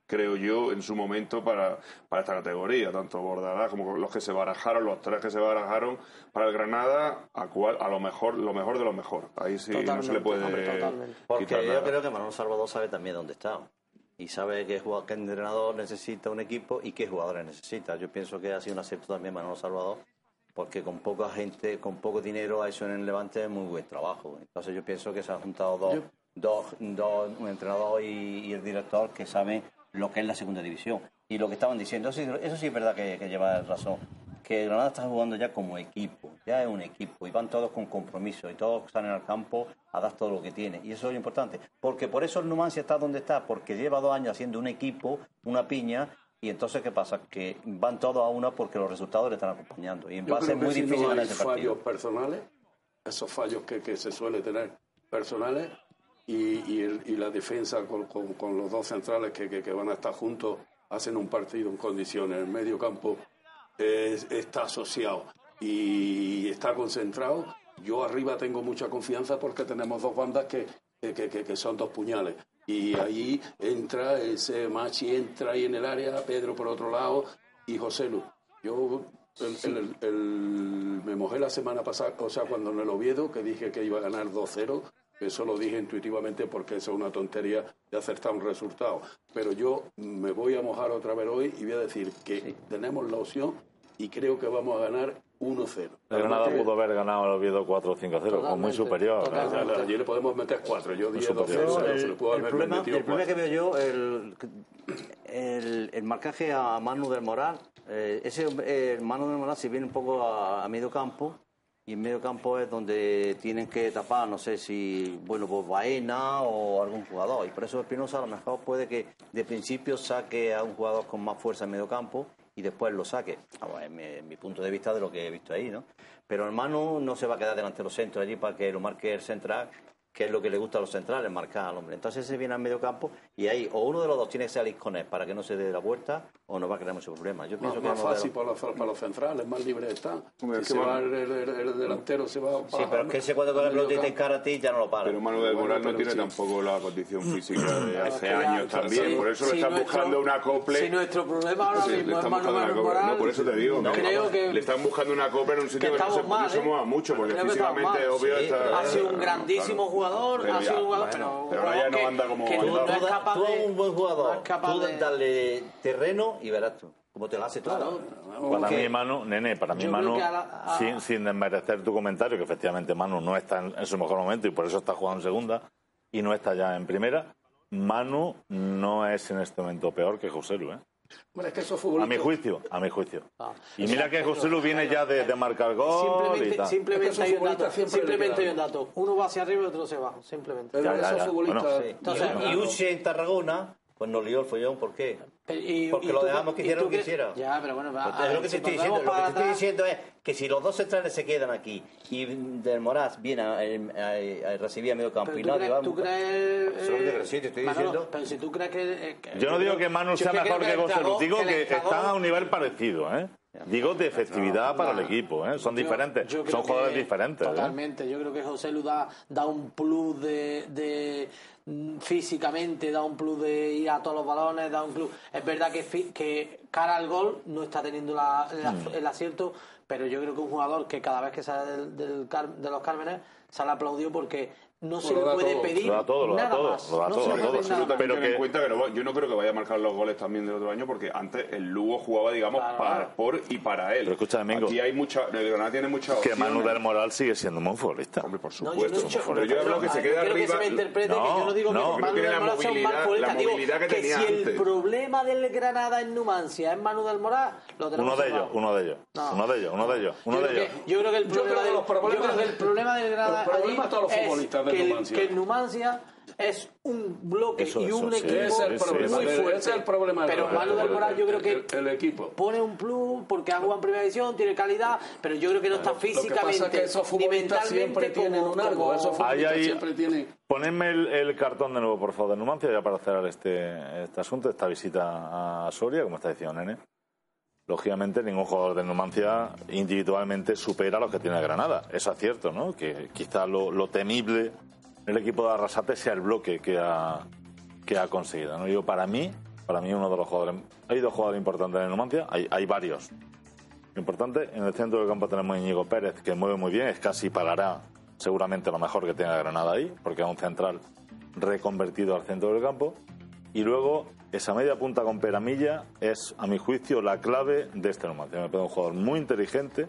creo yo, en su momento para, para esta categoría, tanto Bordalás como los que se barajaron, los tres que se barajaron para el Granada, a, cual, a lo mejor, lo mejor de lo mejor. Ahí sí no se le puede hombre, totalmente. Porque yo creo que Manuel Salvador sabe también dónde está. Y sabe qué, jugador, qué entrenador necesita un equipo y qué jugadores necesita. Yo pienso que ha sido un acierto también Manuel Salvador, porque con poca gente, con poco dinero ha hecho en el Levante muy buen trabajo. Entonces yo pienso que se han juntado dos, dos, dos un entrenador y, y el director que saben lo que es la segunda división. Y lo que estaban diciendo, eso, sí- eso sí es verdad que, que lleva razón. Que Granada está jugando ya como equipo, ya es un equipo, y van todos con compromiso, y todos salen al campo a dar todo lo que tiene. Y eso es lo importante, porque por eso el Numancia está donde está, porque lleva dos años haciendo un equipo, una piña, y entonces ¿qué pasa? Que van todos a una porque los resultados le están acompañando. Y ser creo que muy si difícil no hay ese partido. fallos personales, esos fallos que, que se suele tener personales y, y, el- y la defensa con, con- con los dos centrales que, que- que van a estar juntos hacen un partido en condiciones. El medio campo es- está asociado y está concentrado. Yo arriba tengo mucha confianza porque tenemos dos bandas que, que, que- son dos puñales. Y ahí entra ese Machi, entra ahí en el área, Pedro por otro lado y José Lu. Yo el- el- el- me mojé la semana pasada, o sea, cuando en el Oviedo, que dije que iba a ganar 2-0, eso lo dije intuitivamente porque eso es una tontería de acertar un resultado. Pero yo me voy a mojar otra vez hoy y voy a decir que tenemos la opción y creo que vamos a ganar 1-0. El Granada pudo haber ganado el Oviedo 4 5-0, con muy superior. Allí le podemos meter 4, yo dije Súper 2-0, Yo, se el, le pudo el haber problema, metido el problema que veo yo, el, el, el marcaje a Manu del Moral, eh, ese el Manu del Moral se viene un poco a, a medio campo y en medio campo es donde tienen que tapar, no sé si, bueno, pues Baena o algún jugador. Y por eso Espinosa a lo mejor puede que de principio saque a un jugador con más fuerza en medio campo y después lo saque. Bueno, en mi, mi punto de vista de lo que he visto ahí, ¿no? Pero el Manu no se va a quedar delante de los centros allí para que lo marque el central que es lo que le gusta a los centrales, marcar al hombre. Entonces se viene al medio campo y ahí o uno de los dos tiene que salir con él para que no se dé la vuelta o no va a crear mucho problema. Yo Más, pienso que más a ver- fácil para los, para los centrales, más libre está. Hombre, Si es se que va va- el, el- el- el delantero, se va Sí, pero es que ese cuando coge la pelota y te a ti ya no lo para. Pero Manuel Bueno, Moral no tiene sí. tampoco la condición física de hace que años también, Sí, por eso le si están nuestro- buscando un acople. Si nuestro problema ahora Sí, le mismo es están Manu buscando una Manu copla. Moral, No, por eso te digo. que creo que le están buscando una copla en un sitio que que, no, se, estamos mal, no se ¿eh? mueva mucho, porque que físicamente, obvio, Sí, está. ha sido un grandísimo claro. Jugador, Pero ha sido ya, un jugador, bueno, pero, pero ahora ya no anda como que no es tú, capaz tú a de- un buen jugador, capaz tú de- darle terreno y verás tú, como te lo hace todo. Claro, Para mí, Manu, nene, para mí, Manu, que a la- a- sin, sin desmerecer tu comentario, que efectivamente Manu no está en, en su mejor momento y por eso está jugando en segunda y no está ya en primera, Manu no es en este momento peor que José Lu, ¿eh? Es que A mi juicio, a mi juicio. Ah. Y mira que José Lu viene ya de, de marcar gol y Simplemente, tal. simplemente Es que hay un dato. Simplemente hay un dato. Uno va hacia arriba y otro hacia abajo. Simplemente. Pero Ya, ya, esos ya. futbolistas... Bueno, Sí. Entonces, y, y Uche en Tarragona, pues nos lió el follón, ¿por qué? Y- Porque y lo dejamos que tú lo que hiciera. Ya, pero bueno, va, Pues a es ver, lo que si te estoy diciendo. Lo que te estoy diciendo es que si los dos centrales se quedan aquí y Del Moraz viene a, a- a recibir a medio campo Pero y crees, va tú crees Eso es lo que eh, te- sí, te estoy Manolo, diciendo. pero si tú crees que, eh, que- Yo no digo que Manu sea que mejor que entrenador- Lu, digo que están a un nivel parecido, ¿eh? Digo de efectividad para el equipo, ¿eh? Son Yo- diferentes, yo son jugadores que- diferentes. ¿eh? Totalmente. Yo creo que José Lu da, da un plus de, de, físicamente, da un plus de ir a todos los balones, da un plus. Es verdad que, que cara al gol no está teniendo la- la- Mm. el acierto, pero yo creo que un jugador que cada vez que sale del, de los Cármenes sale aplaudido porque no se Lo le puede todo. pedir Lo da todo, lo da nada todo, más. lo da No todo, se todo. nada Pero ten en que- cuenta que no- yo no creo que vaya a marcar los goles también del otro año porque antes el Lugo jugaba, digamos, Claro, para, por y para él. Pero escucha, Domingo, Aquí hay mucha. El Granada tiene muchas Que. Manu del Moral sigue siendo un buen futbolista. Hombre, por No, yo no supuesto. he dicho- pero yo hablo que se queda arriba. que se me interprete que No, yo no digo no, que no Manu del Moral sea un mal movilidad- futbolista. la Digo que que tenía si el problema del Granada en Numancia es Manu del Moral, lo tenemos Uno de ellos, uno de ellos, No. uno de ellos, uno de ellos, uno yo, de creo ellos. que, yo creo que el problema, que del, los problema los de futbolistas el- Numancia. que el Numancia es un bloque Eso, y un equipo es el Sí, problema. muy fuerte. ese es el problema del pero. Manu del Moral yo creo que El- el equipo. pone un plus porque ha jugado en primera división, tiene calidad, pero yo creo que no está Lo que físicamente pasa es que esos ni futbolistas siempre mentalmente tienen un algo. Esos Ahí, futbolistas ahí, siempre tienen... ponedme el, el cartón de nuevo, por favor, de Numancia, ya para cerrar este, este asunto, esta visita a Soria, como está diciendo Nene. Lógicamente, ningún jugador de Numancia individualmente supera a los que tiene Granada. Eso es cierto, ¿no? Que quizá lo, temible del equipo de Arrasate sea el bloque que ha, conseguido. ¿no? Yo, para mí, para mí, uno de los jugadores. Hay dos jugadores importantes en Numancia, hay, hay varios. Importante, en el centro del campo tenemos a Íñigo Pérez, que mueve muy bien, es casi pagará seguramente lo mejor que tenga Granada ahí, porque es un central reconvertido al centro del campo. Y luego, esa media punta con Peramilla es, a mi juicio, la clave de este Numancia. Me parece un jugador muy inteligente,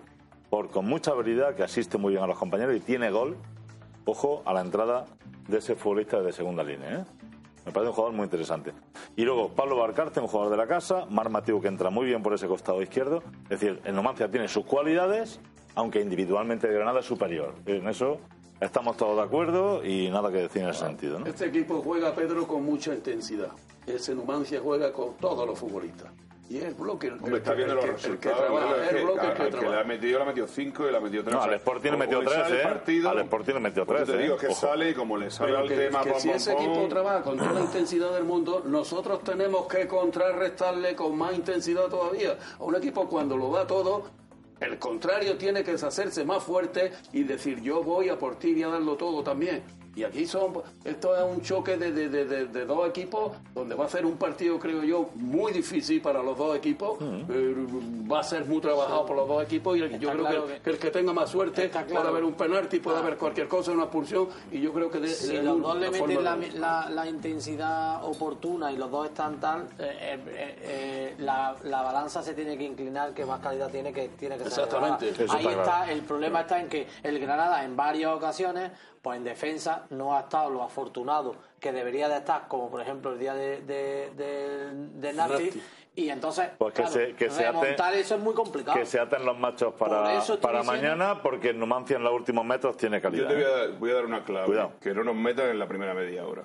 por, con mucha habilidad, que asiste muy bien a los compañeros y tiene gol. Ojo a la entrada de ese futbolista de segunda línea. ¿eh? Me parece un jugador muy interesante. Y luego Pablo Barcarce, un jugador de la casa, Mar Mateo que entra muy bien por ese costado izquierdo. Es decir, el Numancia tiene sus cualidades, aunque individualmente el Granada es superior. En eso estamos todos de acuerdo y nada que decir en ese sentido. Este equipo juega, Pedro, con mucha intensidad. Ese Numancia juega con todos los futbolistas. Y es el bloque el, Hombre, el está que- viendo el los que- el que resultados. el que bloque el al- que que le trabaja. ha metido, le ha metido 5 y le ha metido 3. No, al Sporting le metió tres, ¿eh? Al Sporting le metió Pues tres, te digo ¿eh? que Ojo. sale y como le sale Pero al que, tema, que pom, si pom, ese pom, equipo trabaja con toda la intensidad del mundo, nosotros tenemos que contrarrestarle con más intensidad todavía. A un equipo cuando lo da todo, el contrario tiene que deshacerse más fuerte y decir yo voy a por ti y a darlo todo también. Y aquí son, esto es un choque de, de- de- de- de dos equipos donde va a ser un partido, creo yo, muy difícil para los dos equipos. Eh, va a ser muy trabajado por los dos equipos y yo creo claro que, que- que el que tenga más suerte Está puede claro. haber un penalti, puede Ah. haber cualquier cosa, una expulsión y yo creo que de, Si de los dos le meten la, de- la- la intensidad oportuna y los dos están tal, eh, eh, eh, la, la balanza se tiene que inclinar que más calidad tiene que tiene que ser Exactamente. Ahí está está, claro. el problema está en que el Granada en varias ocasiones, pues en defensa no ha estado lo afortunado que debería de estar, como por ejemplo el día de, de, de, y entonces Pues que claro, se- que se eso es muy complicado. Que se aten los machos para, para diciendo- mañana, porque el Numancia en los últimos metros tiene Yo calidad. te voy a, ¿eh? dar, voy a dar una clave. Cuidado. Que no nos metan en la primera media hora.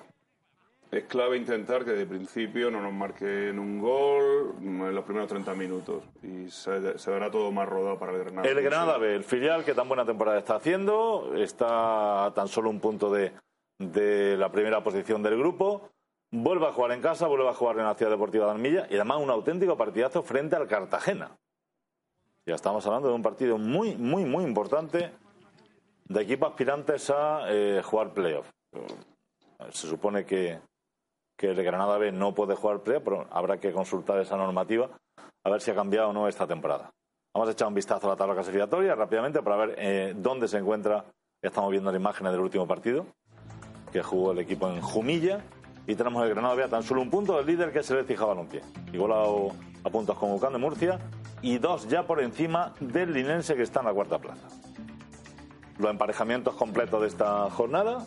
Es clave intentar que de principio no nos marquen un gol en los primeros 30 minutos. Y se, se verá todo más rodado para el Granada. El Granada B, el filial que tan buena temporada está haciendo, está a tan solo un punto de, de la primera posición del grupo. Vuelve a jugar en casa, vuelve a jugar en la Ciudad Deportiva de Almilla y además un auténtico partidazo frente al Cartagena. Ya estamos hablando de un partido muy, muy, muy importante de equipos aspirantes a eh, jugar playoff. Se supone que, que el Granada B no puede jugar playoff, pero habrá que consultar esa normativa a ver si ha cambiado o no esta temporada. Vamos a echar un vistazo a la tabla clasificatoria rápidamente para ver eh, dónde se encuentra. Estamos viendo las imágenes del último partido que jugó el equipo en Jumilla y tenemos el Granada B a tan solo un punto del líder que es el Lecija Balompié. Igualado a puntos con Ucán de Murcia y dos ya por encima del Linense que está en la cuarta plaza. Los emparejamientos completos de esta jornada,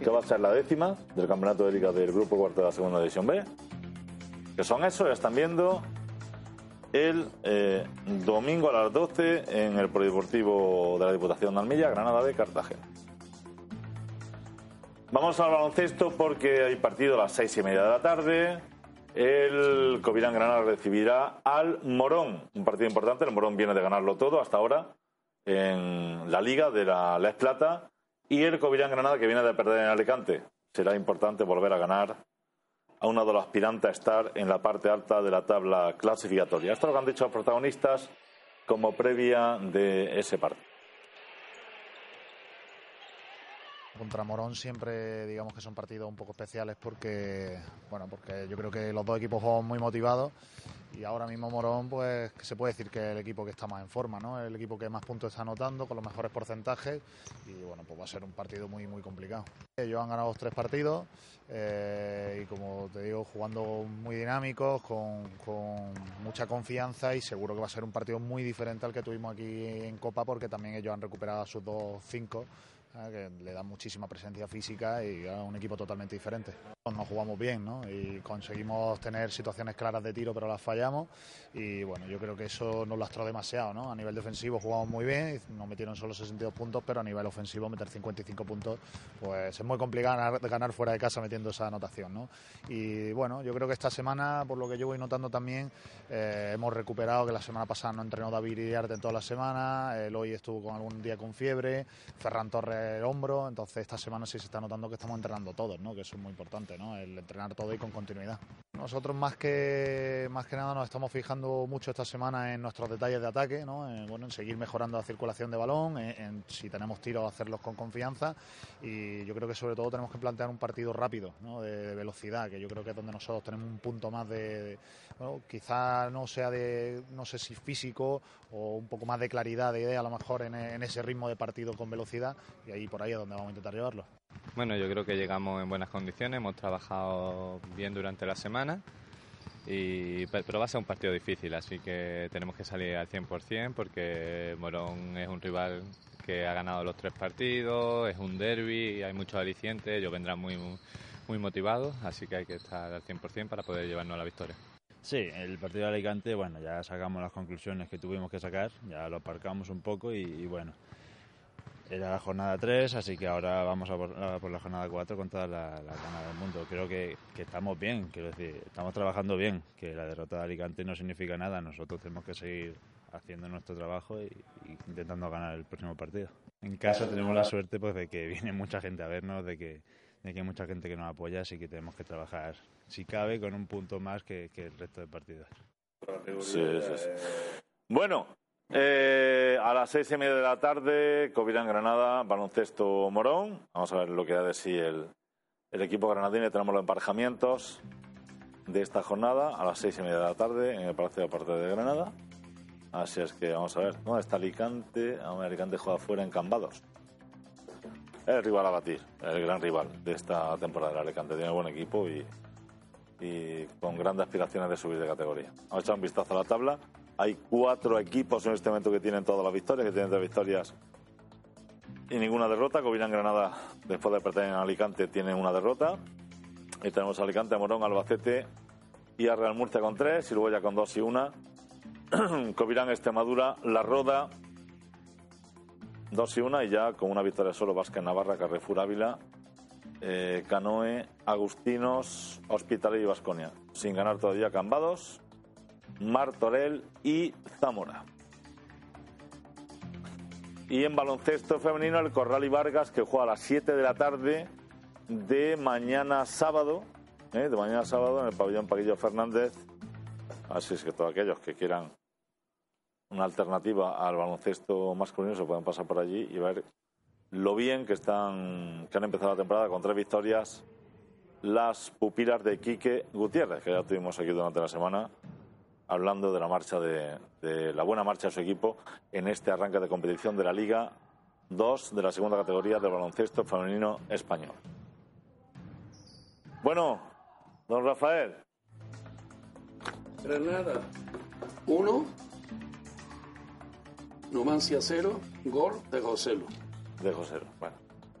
que va a ser la décima del campeonato de liga del grupo cuarto de la segunda división B, que son eso, ya están viendo el eh, domingo a las 12 en el Polideportivo de la Diputación de Almilla, Granada B, Cartagena. Vamos al baloncesto porque hay partido a las seis y media de la tarde. El Covirán Granada recibirá al Morón, un partido importante. El Morón viene de ganarlo todo hasta ahora en la liga de la Les Plata. Y el Covirán Granada que viene de perder en Alicante. Será importante volver a ganar a uno de los aspirantes a estar en la parte alta de la tabla clasificatoria. Esto es lo que han dicho los protagonistas como previa de ese partido. Contra Morón siempre digamos que son partidos un poco especiales porque bueno porque yo creo que los dos equipos juegan muy motivados y ahora mismo Morón pues se puede decir que es el equipo que está más en forma, ¿no? El equipo que más puntos está anotando con los mejores porcentajes y bueno pues va a ser un partido muy muy complicado. Ellos han ganado los tres partidos eh, y como te digo jugando muy dinámicos con, mucha confianza y seguro que va a ser un partido muy diferente al que tuvimos aquí en Copa porque también ellos han recuperado sus dos cinco que le da muchísima presencia física y a un equipo totalmente diferente. Nos jugamos bien ¿no? y conseguimos tener situaciones claras de tiro, pero las fallamos. Y bueno, yo creo que eso nos lastró demasiado. ¿no? A nivel defensivo jugamos muy bien, nos metieron solo 62 puntos, pero a nivel ofensivo meter 55 puntos, pues es muy complicado ganar, ganar fuera de casa metiendo esa anotación. ¿no? Y bueno, yo creo que esta semana, por lo que yo voy notando también, eh, hemos recuperado que la semana pasada no entrenó David Iriarte en toda la semana, el hoy estuvo con algún día con fiebre, Ferran Torres el hombro, entonces esta semana sí se está notando que estamos entrenando todos, ¿no? que eso es muy importante, el entrenar todo y con continuidad. Nosotros más que, más que nada nos estamos fijando mucho esta semana en nuestros detalles de ataque, ¿no? en, bueno, en seguir mejorando la circulación de balón, en, si tenemos tiros hacerlos con confianza y yo creo que sobre todo tenemos que plantear un partido rápido, ¿no? de, velocidad, que yo creo que es donde nosotros tenemos un punto más de, bueno, quizá no sea de, no sé si físico o un poco más de claridad de idea a lo mejor en ese ritmo de partido con velocidad y ahí por ahí es donde vamos a intentar llevarlo. Bueno, yo creo que llegamos en buenas condiciones, hemos trabajado bien durante la semana, y, pero va a ser un partido difícil, así que tenemos que salir al 100% porque Morón es un rival que ha ganado los tres partidos, es un derby, hay muchos alicientes, ellos vendrán muy, muy motivados, así que hay que estar al 100% para poder llevarnos a la victoria. Sí, el partido de Alicante, bueno, ya sacamos las conclusiones que tuvimos que sacar, ya lo aparcamos un poco y, y bueno, era la jornada 3, así que ahora vamos a por, la jornada 4 con toda la, la del mundo. Creo que, estamos bien, quiero decir, estamos trabajando bien, que la derrota de Alicante no significa nada, nosotros tenemos que seguir haciendo nuestro trabajo y, intentando ganar el próximo partido. En casa tenemos la suerte pues de que viene mucha gente a vernos, de que, hay mucha gente que nos apoya, así que tenemos que trabajar, si cabe, con un punto más que, que el resto de partidos. Sí, sí, sí. Bueno, eh, a las seis y media de la tarde, Covirán Granada, baloncesto Morón. Vamos a ver lo que da de sí el, el equipo granadino. Tenemos los emparejamientos de esta jornada a las seis y media de la tarde en el Palacio de Deportes de Granada. Así es que vamos a ver. ¿Dónde está Alicante? Alicante juega fuera en Cambados. El rival a batir, el gran rival de esta temporada. El Alicante tiene buen equipo y, y con grandes aspiraciones de subir de categoría. Vamos a echar un vistazo a la tabla. Hay cuatro equipos en este momento que tienen todas las victorias, que tienen tres victorias y ninguna derrota. Covirán Granada, después de perder en Alicante, tiene una derrota. Y tenemos Alicante, Morón, Albacete y a Real Murcia con tres, y luego ya con dos y una. Covirán, Extremadura, La Roda, dos y una, y ya con una victoria solo Vázquez Navarra, Carrefour Ávila, eh, Canoe, Agustinos, Hospital y Vasconia. Sin ganar todavía Cambados Martorell y Zamora. Y en baloncesto femenino el Corral y Vargas que juega a las 7 de la tarde de mañana sábado, ¿eh? de mañana sábado en el pabellón Paquillo Fernández. Así es que todos aquellos que quieran una alternativa al baloncesto masculino se pueden pasar por allí y ver lo bien que están que han empezado la temporada con tres victorias las pupilas de Quique Gutiérrez, que ya tuvimos aquí durante la semana hablando de la marcha de, la buena marcha de su equipo en este arranque de competición de la Liga 2 de la segunda categoría del baloncesto femenino español. Bueno, don Rafael. Granada 1, Numancia 0, gol de Joselu. De Joselu, bueno.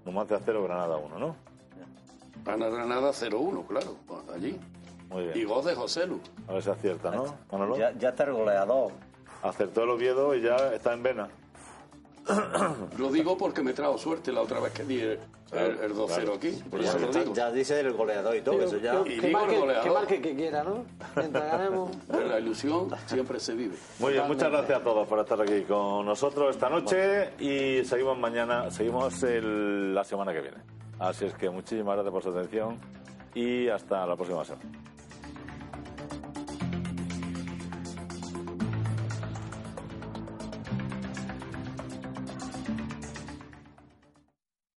Numancia 0, Granada 1, ¿no? Gana Granada 0-1, claro, allí. Muy bien. Y voz de José Lu. A ver si acierta, ¿no? Ya, ya está el goleador. Acertó el Oviedo y ya está en vena. Lo digo porque me trajo suerte la otra vez que di el, el- el 2-0 aquí. Por eso lo digo. Ya dice el goleador y todo, eso ya. Y que, digo marque, el goleador. que marque que quiera, ¿no? Mientras ganemos. Pero la ilusión siempre se vive. Muy bien, muchas gracias a todos por estar aquí con nosotros esta noche y seguimos mañana, seguimos el- la semana que viene. Así es que muchísimas gracias por su atención y hasta la próxima semana.